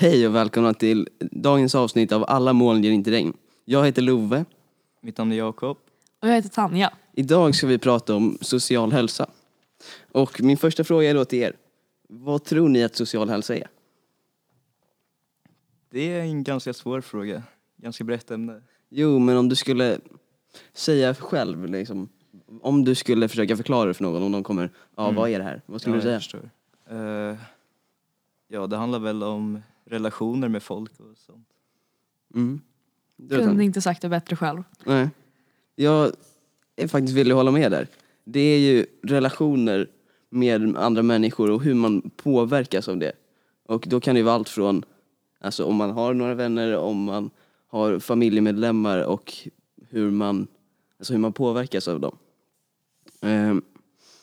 Hej och välkomna till dagens avsnitt av Alla moln ger inte regn. Jag heter Love. Mitt namn är Jakob. Och jag heter Tanja. Idag ska vi prata om social hälsa. Och min första fråga är då till er. Vad tror ni att social hälsa är? Det är en ganska svår fråga. Ganska brett ämne. Jo, men om du skulle säga själv liksom. Om du skulle försöka förklara det för någon, om de kommer, ja Mm. vad är det här? Vad skulle ja, du jag säga? förstår. Eh, ja, det handlar väl om relationer med folk och sånt. Mm. Kunde inte sagt det bättre själv. Nej. Jag är faktiskt villig att hålla med där. Det är ju relationer med andra människor och hur man påverkas av det. Och då kan det ju vara allt från, alltså om man har några vänner, om man har familjemedlemmar och hur man, alltså hur man påverkas av dem. Ehm,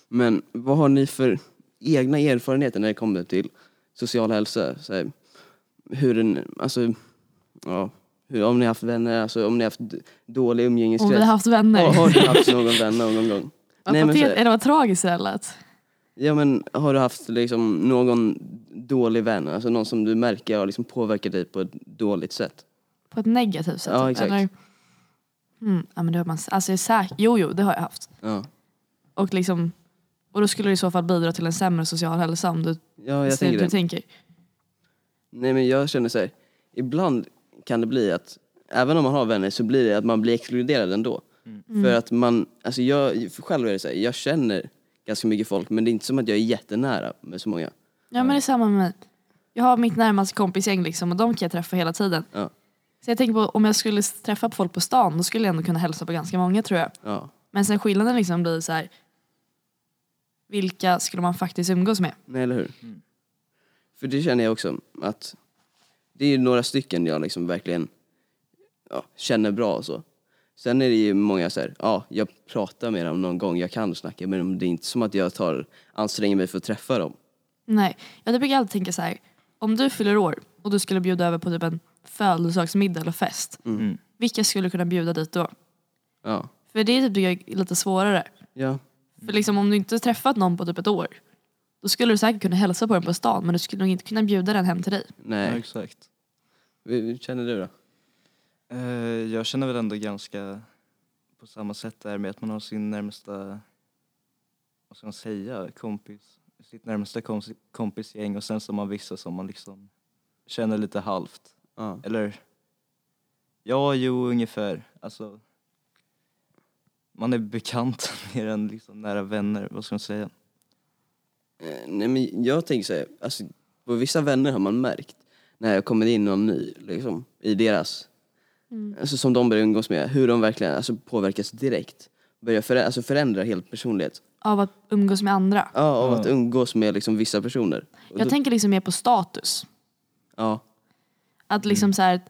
Men vad har ni för egna erfarenheter när det kommer till social hälsa? Så här, hur den, alltså, ja, hur, om ni har haft vänner, alltså om ni har haft dålig Om umgängeskrets. vi hade haft vänner. Har, har du haft någon vän någon gång? Vad Nej, men så här- Eller vad tragiskt det lät. Ja men har du haft liksom någon dålig vän, alltså någon som du märker har liksom påverkat dig på ett dåligt sätt? På ett negativt sätt. Ja, typ, exakt. Eller? Mm, ja men det har man, alltså jag är säker, jo jo det har jag haft. Ja, Och liksom, och då skulle det i så fall bidra till en sämre social hälsa om du ja jag tänker hur du det. tänker. Nej men jag känner så här, ibland kan det bli att även om man har vänner så blir det att man blir exkluderad ändå. Mm. För att man, alltså jag, för själv är det så här, jag känner ganska mycket folk men det är inte som att jag är jättenära med så många. Ja men det är samma med mig. Jag har mitt närmaste kompisgäng liksom och de kan jag träffa hela tiden. Ja. Så jag tänker på om jag skulle träffa folk på stan då skulle jag ändå kunna hälsa på ganska många tror jag. Ja, Men sen skillnaden liksom blir så här. Vilka skulle man faktiskt umgås med? nej eller hur? Mm. För det känner jag också att det är några stycken jag liksom verkligen ja, känner bra och så. Sen är det ju många så här, ja, jag pratar med dem någon gång, jag kan snacka med dem, det är inte som att jag tar, anstränger mig för att träffa dem. Nej, jag brukar alltid tänka så här. Om du fyller år och du skulle bjuda över på typ en födelsedagsmiddag eller fest. Mm. Vilka skulle kunna bjuda dit då? Ja, För det är typ jag, lite svårare. ja, För liksom om du inte träffat någon på typ ett år. Då skulle du säkert kunna hälsa på den på stan men du skulle nog inte kunna bjuda den hem till dig. Ja, nej. exakt. Hur känner du då? Eh, jag känner väl ändå ganska på samma sätt där med att man har sin närmsta, vad ska man säga, kompis, sitt närmsta kompis, kompisgäng och sen så har man vissa som man liksom känner lite halvt. Ja. Eller, ja, jo, ungefär. Alltså, man är bekant mer än liksom nära vänner, vad ska man säga? Eh, Nej men jag tänker så här, alltså på vissa vänner har man märkt när jag kommer in någon ny liksom i deras, alltså som de börjar umgås med, hur de verkligen alltså, påverkas direkt. Börjar förä- alltså, förändra helt personlighet. Av att umgås med andra. Ja, av att Ja. umgås med liksom vissa personer. Och Jag då, tänker liksom mer på status. ja, Att liksom så här,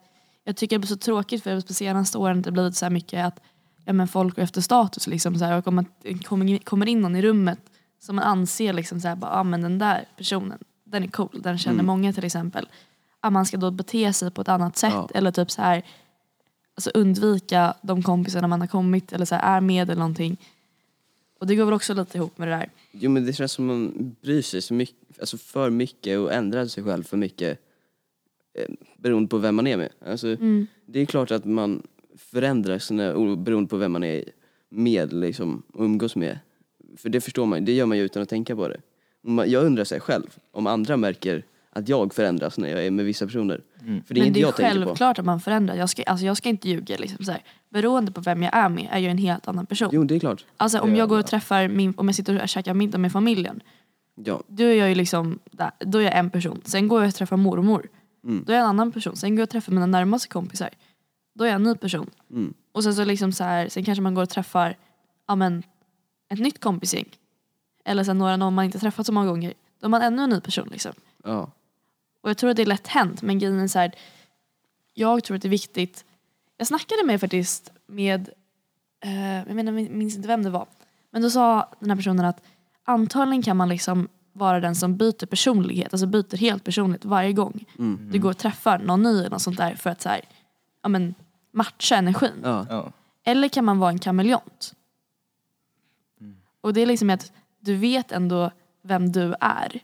jag tycker det blir så tråkigt för på senaste åren det har blivit så här mycket att ja, men folk går efter status. Liksom så här, och om man kommer in någon i rummet som man anser liksom så här, bara, ah, men den där personen, den är cool, den känner Mm. många till exempel. Att man ska då bete sig på ett annat sätt Ja. eller typ så här, alltså undvika de kompisarna man har kommit eller så här, är med eller någonting. Och det går väl också lite ihop med det där. jo men det känns som man bryr sig så mycket, alltså för mycket och ändrar sig själv för mycket eh, beroende på vem man är med. Alltså, Mm. Det är klart att man förändrar sina, beroende på vem man är med liksom, och umgås med. För det förstår man det gör man ju utan att tänka på det. Jag undrar sig själv, om andra märker att jag förändras när jag är med vissa personer. Mm. För det är Men inte det är jag tänker på. självklart att man förändrar. Jag ska, alltså jag ska inte ljuga. Liksom så här. Beroende på vem jag är med är jag en helt annan person. Jo, det är klart. Alltså om jag går och träffar min, om jag sitter och käkar middag med familjen. Ja. Då är jag ju liksom, då är jag en person. Sen går jag och träffar mormor. Mm. Då är jag en annan person. Sen går jag och träffar mina närmaste kompisar. Då är jag en ny person. Mm. Och sen så liksom så här, sen kanske man går och träffar ja, men, ett nytt kompisgäng. Eller sen några någon man inte träffat så många gånger. Då är man ännu en ny person liksom. Ja. Och jag tror att det är lätt hänt men grejen är så här, jag tror att det är viktigt. Jag snackade med faktiskt med, eh, jag menar, jag minns inte vem det var. Men då sa den här personen att antagligen kan man liksom vara den som byter personlighet, alltså byter helt personlighet varje gång Mm. du går och träffar någon ny eller något sånt där för att så här, ja, men, matcha energin. Ja. Ja. Eller kan man vara en kameleont? Och det är liksom att du vet ändå vem du är.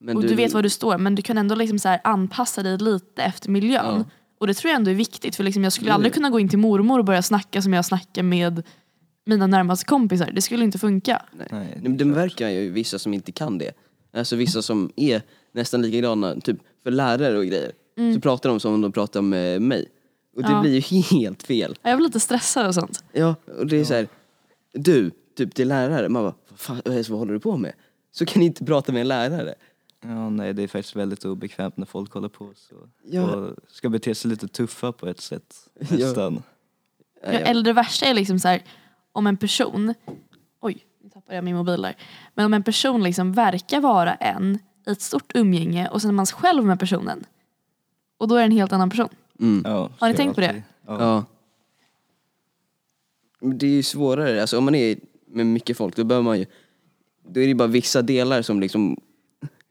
Men och du, vet var du står men du kan ändå liksom så här anpassa dig lite efter miljön. Ja. Och det tror jag ändå är viktigt för liksom jag skulle aldrig kunna gå in till mormor och börja snacka som jag snackar med mina närmaste kompisar. Det skulle inte funka. Nej. Nej, det det verkar ju vissa som inte kan det. Alltså vissa som är nästan likadana, typ för lärare och grejer. Så pratar de som om de pratar med mig. Och det Mm. Ja. blir ju helt fel. Jag blir lite stressad och sånt. Ja, och det är så här, du, typ till lärare, man bara, vad, fan, vad håller du på med? Så kan ni inte prata med en lärare. Ja, nej, det är faktiskt väldigt obekvämt när folk håller på så. Ja. Och ska bete sig lite tuffa på ett sätt, Ja. nästan. Ja, jag- eller det värsta är liksom så här, om en person, oj nu tappade jag min mobil där. Men om en person liksom verkar vara en i ett stort umgänge och sen är man själv med personen. Och då är det en helt annan person. Mm. Ja, Har ni tänkt på det? alltid- Ja. Ja. Men det är ju svårare, alltså om man är med mycket folk då behöver man ju, då är det bara vissa delar som liksom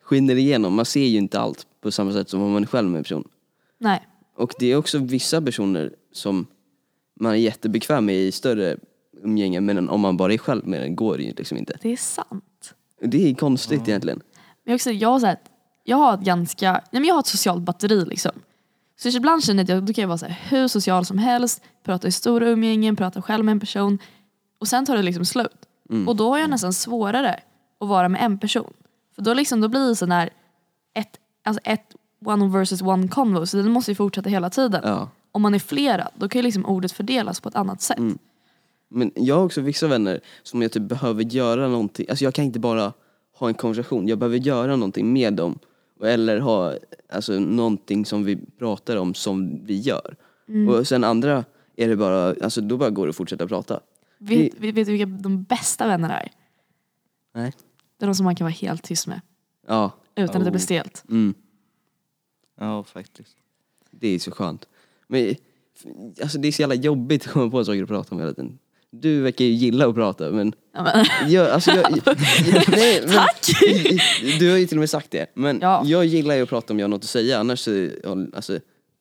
skiner igenom. Man ser ju inte allt på samma sätt som om man är själv med en person. Nej. Och det är också vissa personer som man är jättebekväm med i större umgängen men om man bara är själv med den går det ju liksom inte. Det är sant. Det är konstigt egentligen. Men också, jag, har så här, jag har ett ganska, nej men jag har ett socialt batteri liksom. Så ibland känner jag att jag, då kan jag vara så här, hur social som helst, prata i stora umgängen, prata själv med en person. Och sen tar det liksom slut. Och då har jag nästan svårare att vara med en person. För då, liksom, då blir det sån här, ett, alltså ett one versus one convo, så den måste ju fortsätta hela tiden. Ja. Om man är flera, då kan ju liksom ordet fördelas på ett annat sätt. Men jag har också vissa vänner som jag typ behöver göra någonting, alltså jag kan inte bara ha en konversation, jag behöver göra någonting med dem. Eller ha alltså, någonting som vi pratar om som vi gör. Och sen andra är det bara, alltså då bara går det att fortsätta prata. Vet, vet, vet du vilka de bästa vännerna är? Nej. Det är de som man kan vara helt tyst med. Ja, Utan att det Oh. blir stelt. mm, ja, faktiskt. det är så skönt. Men alltså det är så jävla jobbigt att komma på saker att prata om hela tiden. Du verkar ju gilla att prata men Ja, men, jag, alltså jag, jag, nej, men, Tack! Du har ju till och med sagt det. Men Ja. jag gillar ju att prata om jag har något att säga annars, så- alltså,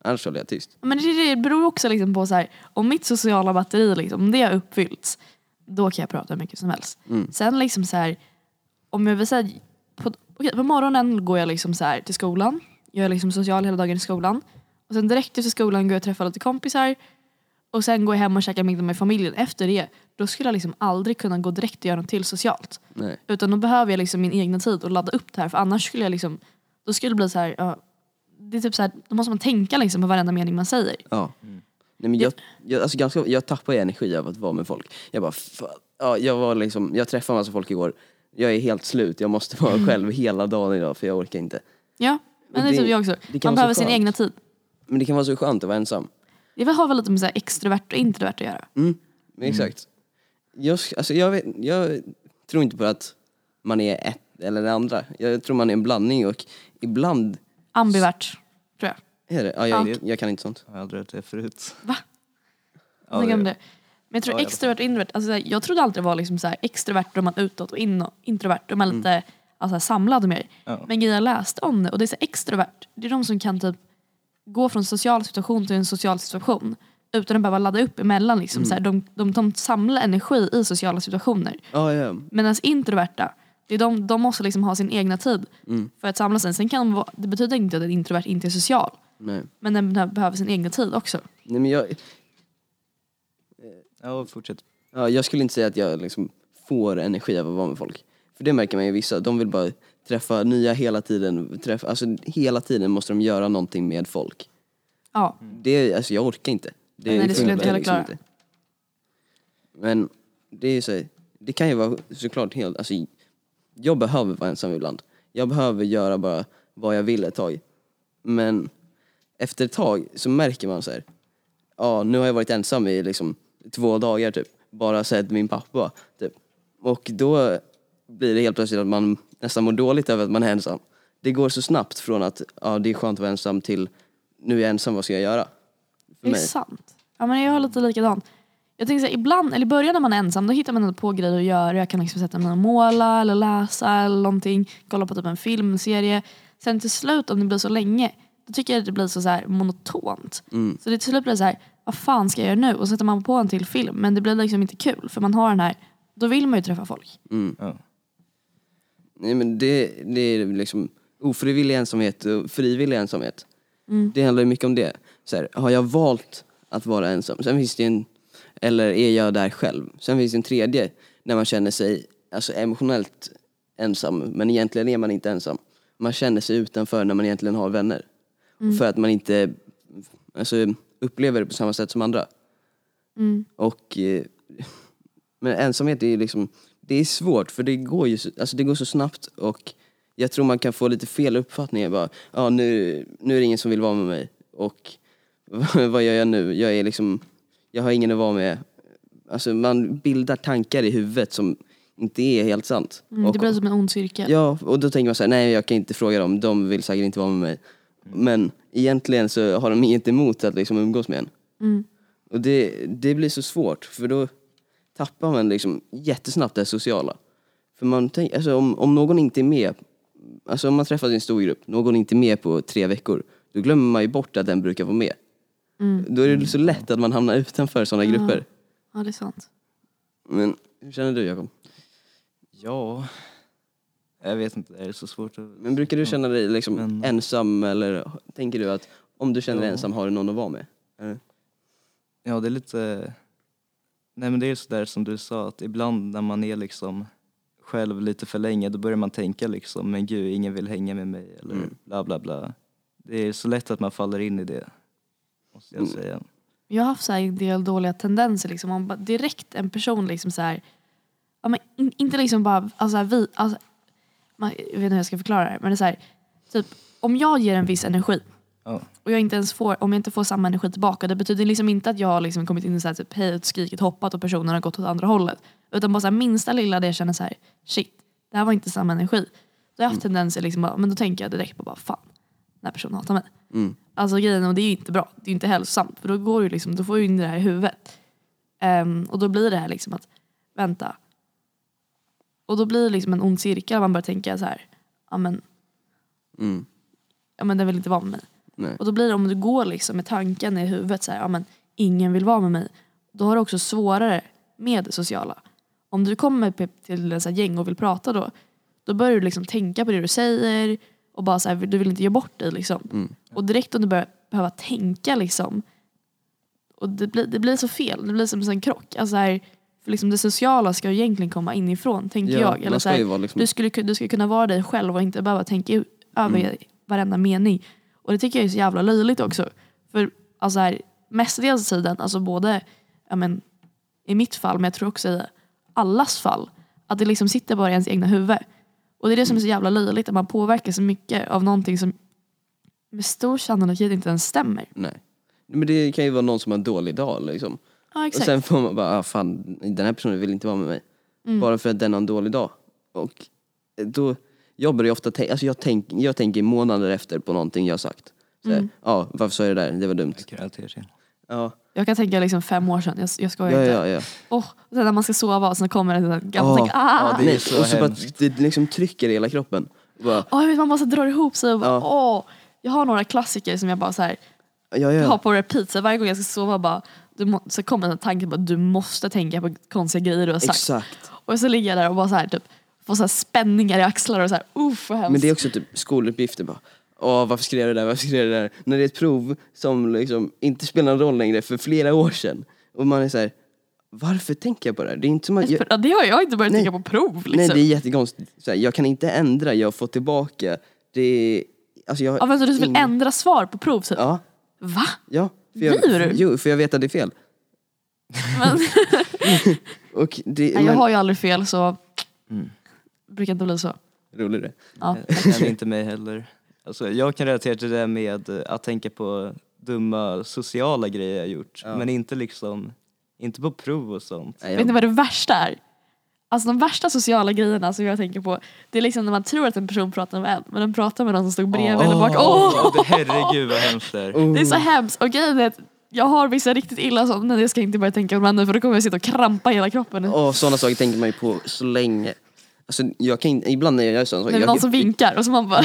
annars håller jag tyst. men det, det beror också liksom på så här, om mitt sociala batteri liksom, om det har uppfyllts, då kan jag prata hur mycket som helst. Mm. Sen liksom så här, om jag vill säga, på, okej, på morgonen går jag liksom så här till skolan, jag är liksom social hela dagen i skolan. Och sen direkt efter skolan går jag och träffar lite kompisar. Och sen går jag hem och käkar middag med familjen. Efter det, då skulle jag liksom aldrig kunna gå direkt och göra något till socialt. Nej. Utan då behöver jag liksom min egna tid och ladda upp det här för annars skulle jag liksom, då skulle det bli så här, ja, det är typ så här, då måste man tänka liksom på varenda mening man säger. Ja. Nej, men jag, jag, alltså ganska, jag tappar ju energi av att vara med folk. Jag bara, fan. Ja, jag, var liksom, jag träffade en massa folk igår. Jag är helt slut, jag måste vara själv hela dagen idag för jag orkar inte. Ja, men Och det är det- typ jag också. det kan Man behöver sin egna tid. Men det kan vara så skönt att vara ensam. Det har väl lite med så här extrovert och introvert att göra. Mm, exakt. Jag, alltså jag, vet, jag tror inte på att man är ett eller det andra. Jag tror man är en blandning och ibland Ambivert, tror jag. är det. Ja, jag, Ja. jag kan inte sånt. Jag har aldrig hört det förut. Va? Ja, det- det. Men jag tror Ja, extrovert och introvert, alltså, så jag trodde alltid det var liksom så här, extrovert då man utåt och in, introvert då är man lite alltså, så samlad mer. Ja. Men grejen jag läste om det och det är så här, extrovert, det är de som kan typ gå från social situation till en social situation utan att behöva ladda upp emellan. Liksom, så här, de, de, de samlar energi i sociala situationer. Ja, ja. Medan introverta, det är de, de måste liksom ha sin egna tid Mm. för att samla sig. Sen kan de vara, det betyder inte att en introvert inte är social. Nej. Men den behöver- sin egna tid också. Nej, men jag, Ja, fortsätt. ja, jag skulle inte säga att jag liksom får energi av att vara med folk. För det märker man ju vissa, de vill bara träffa nya hela tiden. Träffa, alltså hela tiden måste de göra någonting med folk. Ja. Det, alltså jag orkar inte. Det, Nej, det skulle jag inte heller klara. Men det är så, här, det kan ju vara såklart helt, alltså jag behöver vara ensam ibland. Jag behöver göra bara vad jag vill ett tag. Men efter ett tag så märker man så här, ja nu har jag varit ensam i liksom två dagar typ. Bara sett min pappa typ. Och då blir det helt plötsligt att man nästan mår dåligt över att man är ensam. Det går så snabbt från att ja, det är skönt att vara ensam till nu är jag ensam, vad ska jag göra? För Det är mig. sant. Ja, men jag har lite likadant. Jag tänker så här, ibland, eller i början när man är ensam, då hittar man ändå på grejer att göra. Jag kan liksom sätta mig och måla eller läsa eller någonting. Kolla på typ en filmserie. Sen till slut, om det blir så länge, då tycker jag att det blir så, så här monotont. Mm. Så det till slut blir så här, vad fan ska jag göra nu? Och så sätter man på en till film. Men det blir liksom inte kul för man har den här, då vill man ju träffa folk. Mm. Ja. Nej men det, det är liksom ofrivillig ensamhet och frivillig ensamhet. Mm. Det handlar ju mycket om det. Så här, har jag valt att vara ensam? Sen finns det ju en, eller är jag där själv? Sen finns det en tredje, när man känner sig alltså, emotionellt ensam, men egentligen är man inte ensam. Man känner sig utanför när man egentligen har vänner. Och för att man inte alltså, upplever det på samma sätt som andra. Mm. Och, eh, men ensamhet är liksom, det är svårt för det går ju så, alltså det går så snabbt och jag tror man kan få lite fel uppfattningar bara, ja nu, nu är det ingen som vill vara med mig och vad gör jag nu? Jag är liksom, jag har ingen att vara med. Alltså man bildar tankar i huvudet som inte är helt sant. Mm, och, det blir som en ond cirkel. Ja, och då tänker man så här, nej jag kan inte fråga dem, de vill säkert inte vara med mig. Men egentligen så har de inget emot att liksom umgås med en. Mm. Och det, det blir så svårt för då tappar man liksom jättesnabbt det sociala. För man tänk, alltså om, om någon inte är med, alltså om man träffas i en stor grupp, någon är inte med på tre veckor, då glömmer man ju bort att den brukar vara med. Mm. Då är det så lätt att man hamnar utanför sådana Ja. grupper. Ja, det är sant. Men hur känner du Jakob? Ja, jag vet inte, det är så svårt att... Men brukar du känna dig liksom Men- ensam eller tänker du att om du känner dig Ja. ensam har du någon att vara med? Eller? Ja, det är lite... Nej men det är sådär som du sa, att ibland när man är liksom själv lite för länge då börjar man tänka liksom, men gud, ingen vill hänga med mig eller Mm. bla bla bla. Det är så lätt att man faller in i det, måste jag Mm. säga. Jag har haft så här en del dåliga tendenser. Liksom. Om bara direkt en person liksom så här, ja, men in, inte liksom bara, alltså, vi, alltså, man, jag vet inte hur jag ska förklara det men det är så här, typ, om jag ger en viss energi Ja. och jag inte ens får, om jag inte får samma energi tillbaka, det betyder liksom inte att jag har liksom kommit in i så här, typ, hejat, skrikit, hoppat och personen har gått åt andra hållet. Utan bara så här, minsta lilla det jag känner så här, shit, det här var inte samma energi. Då har jag haft tendenser, liksom, bara, men då tänker jag direkt på bara, fan, här personen hatar mig. Mm. Alltså grejen, och det är ju inte bra. Det är ju inte hälsosamt. För då, går ju liksom, då får du in det här i huvudet. Ehm, och då blir det här liksom att, vänta. Och då blir det liksom en ond cirkel. Man börjar tänka så här, ja men, Mm. ja men den vill inte vara med mig. Nej. Och då blir det om du går liksom med tanken i huvudet så här, ja men ingen vill vara med mig. Då har du också svårare med det sociala. Om du kommer till en så gäng och vill prata då, då börjar du liksom tänka på det du säger och bara så här, du vill inte ge bort dig liksom. Mm. Och direkt om du börjar behöva tänka liksom, och det blir, det blir så fel, det blir som en krock. Alltså här, för liksom det sociala ska ju egentligen komma inifrån, tänker Ja, jag. Eller så här, liksom, du, skulle, du ska kunna vara dig själv och inte behöva tänka ut, över Mm. varenda mening. Och det tycker jag är så jävla löjligt också. För alltså här, mestadels tiden, alltså både ja, men, i mitt fall, men jag tror också i allas fall, att det liksom sitter bara i ens egna huvud. Och det är det som är så jävla löjligt, att man påverkar så mycket av någonting som med stor sannolikhet inte ens stämmer. nej. Men det kan ju vara någon som har en dålig dag liksom. Ja Och exakt. sen får man bara, ah, fan den här personen vill inte vara med mig. Mm. Bara för att den har en dålig dag. Och då jobbar jag ofta, tänk- alltså jag, tänk, jag tänker månader efter på någonting jag har sagt. Så Mm. Ja, varför sa jag det där? Det var dumt. Jag relatera till. Ja, Jag kan tänka liksom fem år sedan, jag, jag skojar ja, inte. ja. ja. Åh, och sen när man ska sova och sen kommer det en gammal tänk, ah! Ja, det är Nej, så och så bara, hemskt. det liksom trycker i hela kroppen. Bara, Åh, jag vet, man måste dra ihop sig och bara, åh. Jag har några klassiker som jag bara så här, ja, har ja. på repeat. Så varje gång jag ska sova bara, du må, så kommer en tanke på att du måste tänka på konstiga grejer du har sagt. Exakt. Och så ligger jag där och bara så här, typ, får så här spänningar i axlar och så här, uff vad hemskt. Men det är också typ skoluppgifter bara. Åh, varför skrev jag det där? Varför skrev jag det där? När det är ett prov som liksom inte spelar någon roll längre för flera år sedan. Och man är så här, varför tänker jag på det här? Det är inte som att jag, Ja, det har jag inte börjat Nej. tänka på prov liksom. Nej, det är jättekonstigt. Så här, jag kan inte ändra, jag får tillbaka. Det är, alltså jag Ja, så du vill ing- ändra svar på prov typ? Ja, Va? ja. För jag, du? Jo, för jag vet att det är fel. Men, Och det, nej, jag men, har ju aldrig fel så Mm. brukar inte bli så. roligt det. Ja. Det inte mig heller. Alltså, jag kan relatera till det med att tänka på dumma sociala grejer jag gjort. Ja. Men inte liksom, inte på prov och sånt. Nej, Vet ni jag, vad det värsta är? Alltså de värsta sociala grejerna som jag tänker på Det är liksom när man tror att en person pratar med en men den pratar med någon som stod bredvid eller bak. Det, herregud vad hemskt det är. oh, Det är så hemskt och grejen är att jag har vissa riktigt illa som men jag ska inte börja tänka på dem nu för då kommer jag sitta och krampa i hela kroppen. Åh, sådana saker tänker man ju på så länge. Alltså, jag kan, inte- ibland när jag gör Det saker. är någon som vinkar och så man bara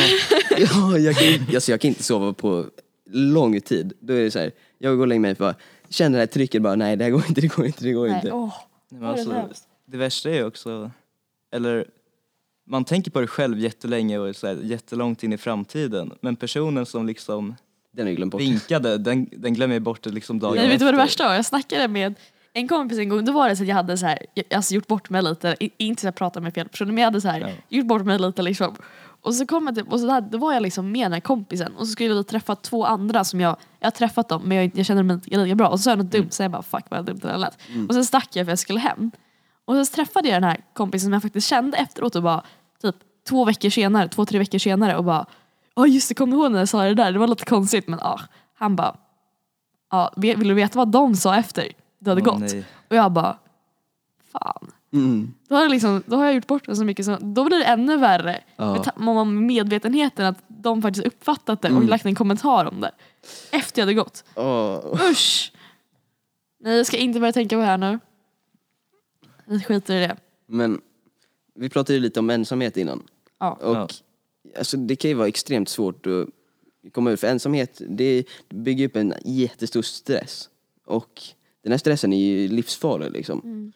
Ja, jag kan, inte- alltså jag kan inte sova på lång tid. Då är det så här, jag går och lägger mig bara, känner det här trycket bara, nej det här går inte, det går inte, det går nej, inte. åh. Nej, det alltså, hemskt? det värsta är ju också, eller man tänker på det själv jättelänge och så här jättelångt in i framtiden. Men personen som liksom Den vinkade, den, den glömmer jag bort det liksom dagen Nej, vet du vad det efter. värsta var? Jag snackade med en kompis en gång, då var det så att jag hade så här, jag- alltså gjort bort mig lite, inte så att jag pratar med fel personer men jag hade så här, Ja. gjort bort mig lite liksom. Och så kom jag typ, och så där, då var jag liksom med den här kompisen och så skulle vi träffa två andra som jag, jag har träffat dem men jag, jag känner mig inte lika bra och så sa jag något dumt så jag bara fuck vad dumt det där lät. Och sen stack jag för jag skulle hem. Och så träffade jag den här kompisen som jag faktiskt kände efteråt och bara typ två veckor senare, två tre veckor senare och bara Ja just det, kom du ihåg när jag sa det där? Det var lite konstigt men ja. Han bara Ja, vill du veta vad de sa efter det hade Åh, gått? nej. Och jag bara, fan. Mm. Då har, jag liksom, då har jag gjort bort det så mycket, så då blir det ännu värre. Ja. Med, ta- med medvetenheten att de faktiskt uppfattat det och Mm. lagt en kommentar om det. Efter jag hade gått. Åh. Usch! Nej jag ska inte börja tänka på det här nu. Vi skiter i det. Men vi pratade ju lite om ensamhet innan. Ja. Och Ja. alltså, det kan ju vara extremt svårt att komma ur. För ensamhet, det bygger upp en jättestor stress. Och den här stressen är ju livsfarlig liksom. Mm.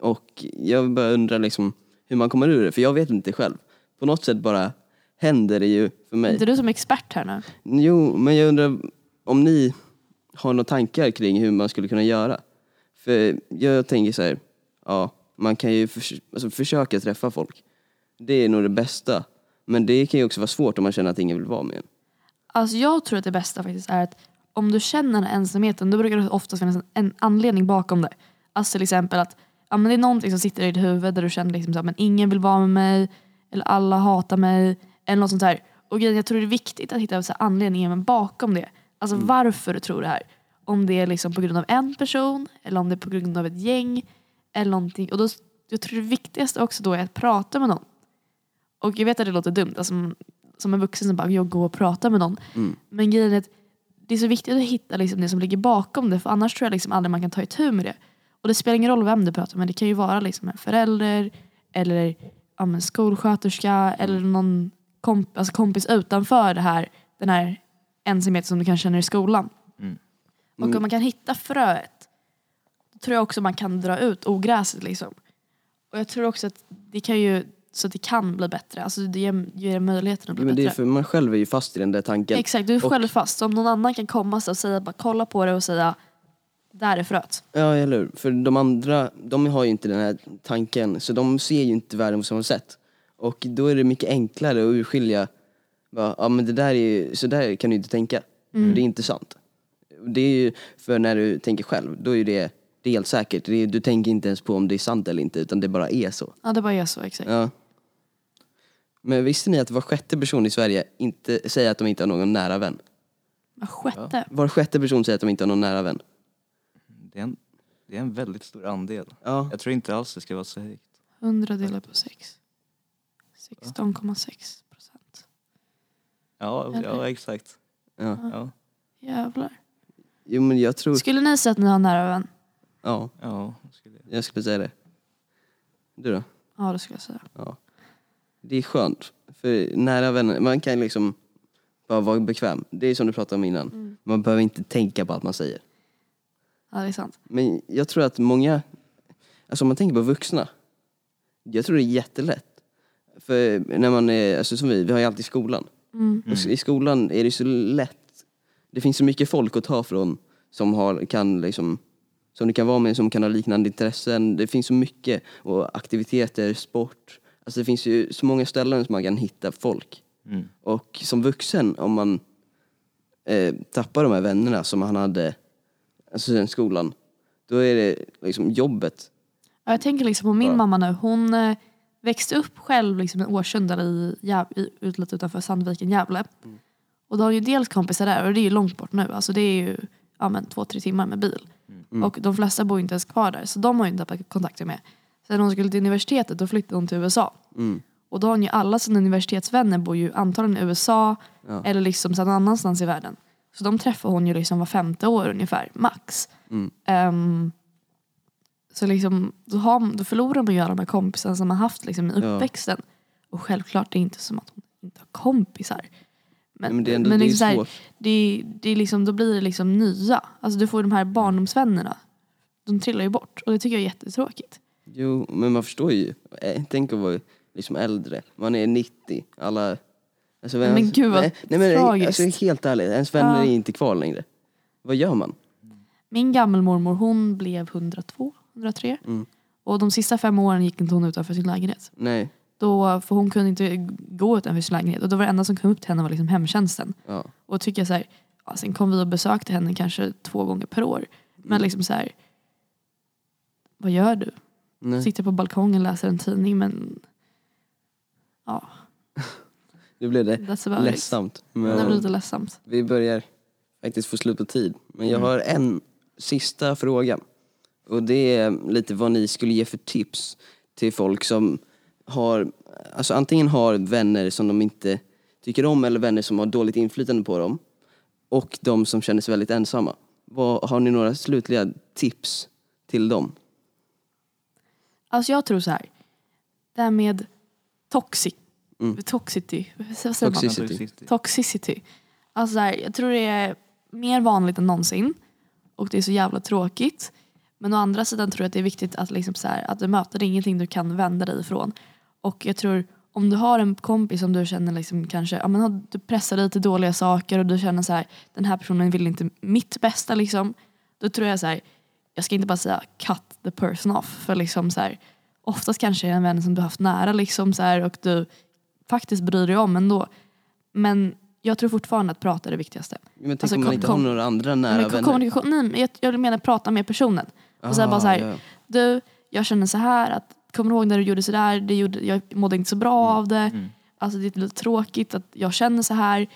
Och jag bara undrar liksom hur man kommer ur det, för jag vet inte själv. På något sätt bara händer det ju för mig. Inte du som expert här nu? Jo, men jag undrar om ni har några tankar kring hur man skulle kunna göra? För jag tänker så här, ja, man kan ju förs alltså, försöka träffa folk. Det är nog det bästa. Men det kan ju också vara svårt om man känner att ingen vill vara med en. Alltså jag tror att det bästa faktiskt är att om du känner den här ensamheten då brukar det oftast finnas en, anledning bakom det. Alltså till exempel att ja, men det är någonting som sitter i ditt huvud där du känner liksom så här, men ingen vill vara med mig eller alla hatar mig eller något sånt där. Och grejen, jag tror det är viktigt att hitta så här, anledningen bakom det. Alltså varför du tror det här. Om det är liksom på grund av en person eller om det är på grund av ett gäng eller någonting. Och då, jag tror det viktigaste också då är att prata med någon. Och jag vet att det låter dumt, alltså, som en vuxen som bara jag går och pratar med någon. Mm. Men grejen är att det är så viktigt att hitta liksom det som ligger bakom det för annars tror jag liksom aldrig man kan ta itu med det. Och det spelar ingen roll vem du pratar med, det kan ju vara liksom en förälder eller ja, men skolsköterska eller någon komp alltså kompis utanför det här, den här ensamheten som du kan känna i skolan. Mm. Och om man kan hitta fröet då tror jag också man kan dra ut ogräset liksom. Och jag tror också att det kan ju så att det kan bli bättre. Alltså det ger, ger möjligheten att bli Men det är bättre. för man själv är ju fast i den där tanken. Exakt, du är Och- själv fast. Så om någon annan kan komma så och säga, bara kolla på det och säga där är fröet. Ja, eller hur? För de andra, de har ju inte den här tanken. Så de ser ju inte världen på samma sätt. Och då är det mycket enklare att urskilja, bara, ja men det där är ju, så där kan du inte tänka. För det är inte sant. Det är ju, för när du tänker själv, då är det, det är helt säkert. Det är, du tänker inte ens på om det är sant eller inte, utan det bara är så. Ja det bara är så exakt. Ja. Men visste ni att var sjätte person i Sverige inte säger att de inte har någon nära vän? Var sjätte. Var sjätte person säger att de inte har någon nära vän. Det är, en, det är en väldigt stor andel. Ja. Jag tror inte alls det ska vara så högt. 100 delat på 6. 16,6 procent. Ja, Eller? ja exakt. ja. Ja, Jävlar. Jo men jag tror, Skulle ni säga att ni har en nära vän? ja, ja skulle jag. jag skulle säga det. Du då? Ja det skulle jag säga. Ja. Det är skönt. För nära vänner, man kan liksom bara vara bekväm. Det är som du pratade om innan. Man behöver inte tänka på allt man säger. Ja det är sant. Men jag tror att många, alltså om man tänker på vuxna. Jag tror det är jättelätt. För när man är, alltså som vi, vi har ju alltid skolan. Mm. I skolan är det så lätt. Det finns så mycket folk att ta från som har, kan liksom, som du kan vara med, som kan ha liknande intressen. Det finns så mycket. Och aktiviteter, sport. Alltså det finns ju så många ställen som man kan hitta folk. Mm. Och som vuxen, om man eh, tappar de här vännerna som man hade alltså sen skolan, då är det liksom jobbet. Ja, jag tänker liksom på min Ja. mamma nu. Hon eh, växte upp själv liksom i Årsunda i, Gäv- i, ut, lite utanför Sandviken, Gävle. Mm. Och då har hon ju dels kompisar där och det är ju långt bort nu. Alltså det är ju ja, men, två, tre timmar med bil. Mm. Och de flesta bor inte ens kvar där så de har ju inte kontakter med. Sen hon skulle till universitetet då flyttade hon till USA. Mm. Och då har hon ju alla sina universitetsvänner bor ju antagligen i USA Ja. eller liksom någon annanstans i världen. Så de träffar hon ju liksom var femte år ungefär, max. Mm. Ehm, så liksom, då, har, då förlorar man ju alla de här kompisarna som man haft liksom, i Ja. uppväxten. Och självklart det är inte som att hon inte har kompisar. Men, Men det är ändå det är liksom så här, svårt. det, det är liksom, då blir det liksom nya. Alltså du får de här barndomsvännerna. De trillar ju bort och det tycker jag är jättetråkigt. Jo, men man förstår ju. Eh, Tänk att vara liksom äldre. Man är 90. Alla... Alltså, Men ens- gud, vad nej, nej, men tragiskt. alltså, helt ärligt, ens vänner är inte kvar längre. Vad gör man? Min gammelmormor hon blev 102, 103. Mm. Och de sista fem åren gick inte hon utanför sin lägenhet. Nej. Då, för hon kunde inte gå utanför sin lägenhet. Och då var det enda som kom upp till henne var liksom hemtjänsten. Ja. Och tycker jag så här, ja, sen kom vi och besökte henne kanske två gånger per år. Men Mm. liksom så här, vad gör du? Nej. Sitter på balkongen, läser en tidning men ja, Nu blev det ledsamt. Det blir Men lite ledsamt. vi börjar faktiskt få slut på tid. Men jag har en sista fråga. Och det är lite vad ni skulle ge för tips till folk som har, alltså antingen har vänner som de inte tycker om eller vänner som har dåligt inflytande på dem. Och de som känner sig väldigt ensamma. Vad, har ni några slutliga tips till dem? Alltså jag tror så här. Det här med toxic, Mm. toxicity, vad säger man? Toxicity. Toxicity. Alltså så här, jag tror det är mer vanligt än någonsin. Och det är så jävla tråkigt. Men å andra sidan tror jag att det är viktigt att, liksom så här, att du möter det är ingenting du kan vända dig ifrån. Och jag tror om du har en kompis som du känner liksom kanske, ja, men du pressar dig till dåliga saker och du känner så här, den här personen vill inte mitt bästa liksom. Då tror jag så här, jag ska inte bara säga cut the person off. För liksom så här, oftast kanske är det en vän som du har haft nära liksom så här, och du faktiskt bryr dig om ändå. Men jag tror fortfarande att prata är det viktigaste. Men tänk Alltså, om man inte har några andra nära Men vänner. kommunikation, nej, men jag, jag menar prata med personen. Och så här, bara så här, Ah, ja. du, jag känner så här, att, kommer du ihåg när du gjorde så där, det gjorde, jag mådde inte så bra av det. Mm. Alltså det är lite tråkigt att jag känner så här.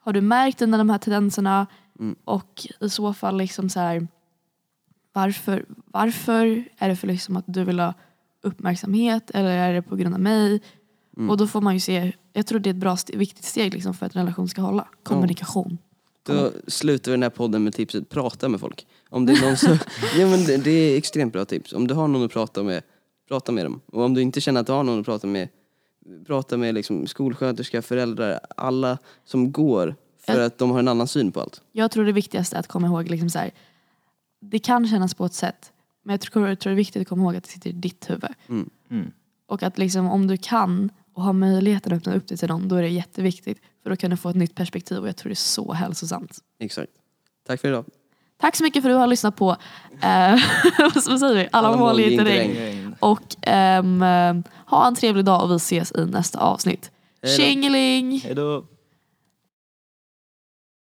Har du märkt en av de här tendenserna? Mm. Och i så fall liksom så här, varför, varför är det för liksom att du vill ha uppmärksamhet eller är det på grund av mig? Mm. Och då får man ju se, jag tror det är ett bra, viktigt steg liksom för att en relation ska hålla. Kommunikation. Då slutar vi den här podden med tipset prata med folk. Om det är någon som, ja, men det, det är extremt bra tips. Om du har någon att prata med, prata med dem. Och om du inte känner att du har någon att prata med, prata med liksom skolsköterska, föräldrar, alla som går för Jag- att de har en annan syn på allt. Jag tror det viktigaste är att komma ihåg, liksom så här, det kan kännas på ett sätt men jag tror, jag tror det är viktigt att komma ihåg att det sitter i ditt huvud. Mm. Och att liksom, om du kan och har möjligheten att öppna upp dig till någon då är det jätteviktigt för då kan du få ett nytt perspektiv och jag tror det är så hälsosamt. Exakt. Tack för idag. Tack så mycket för att du har lyssnat på eh, vad säger vi? Alla, Alla mål i regn. Och ehm, eh, ha en trevlig dag och vi ses i nästa avsnitt. Tjingeling! Hej då.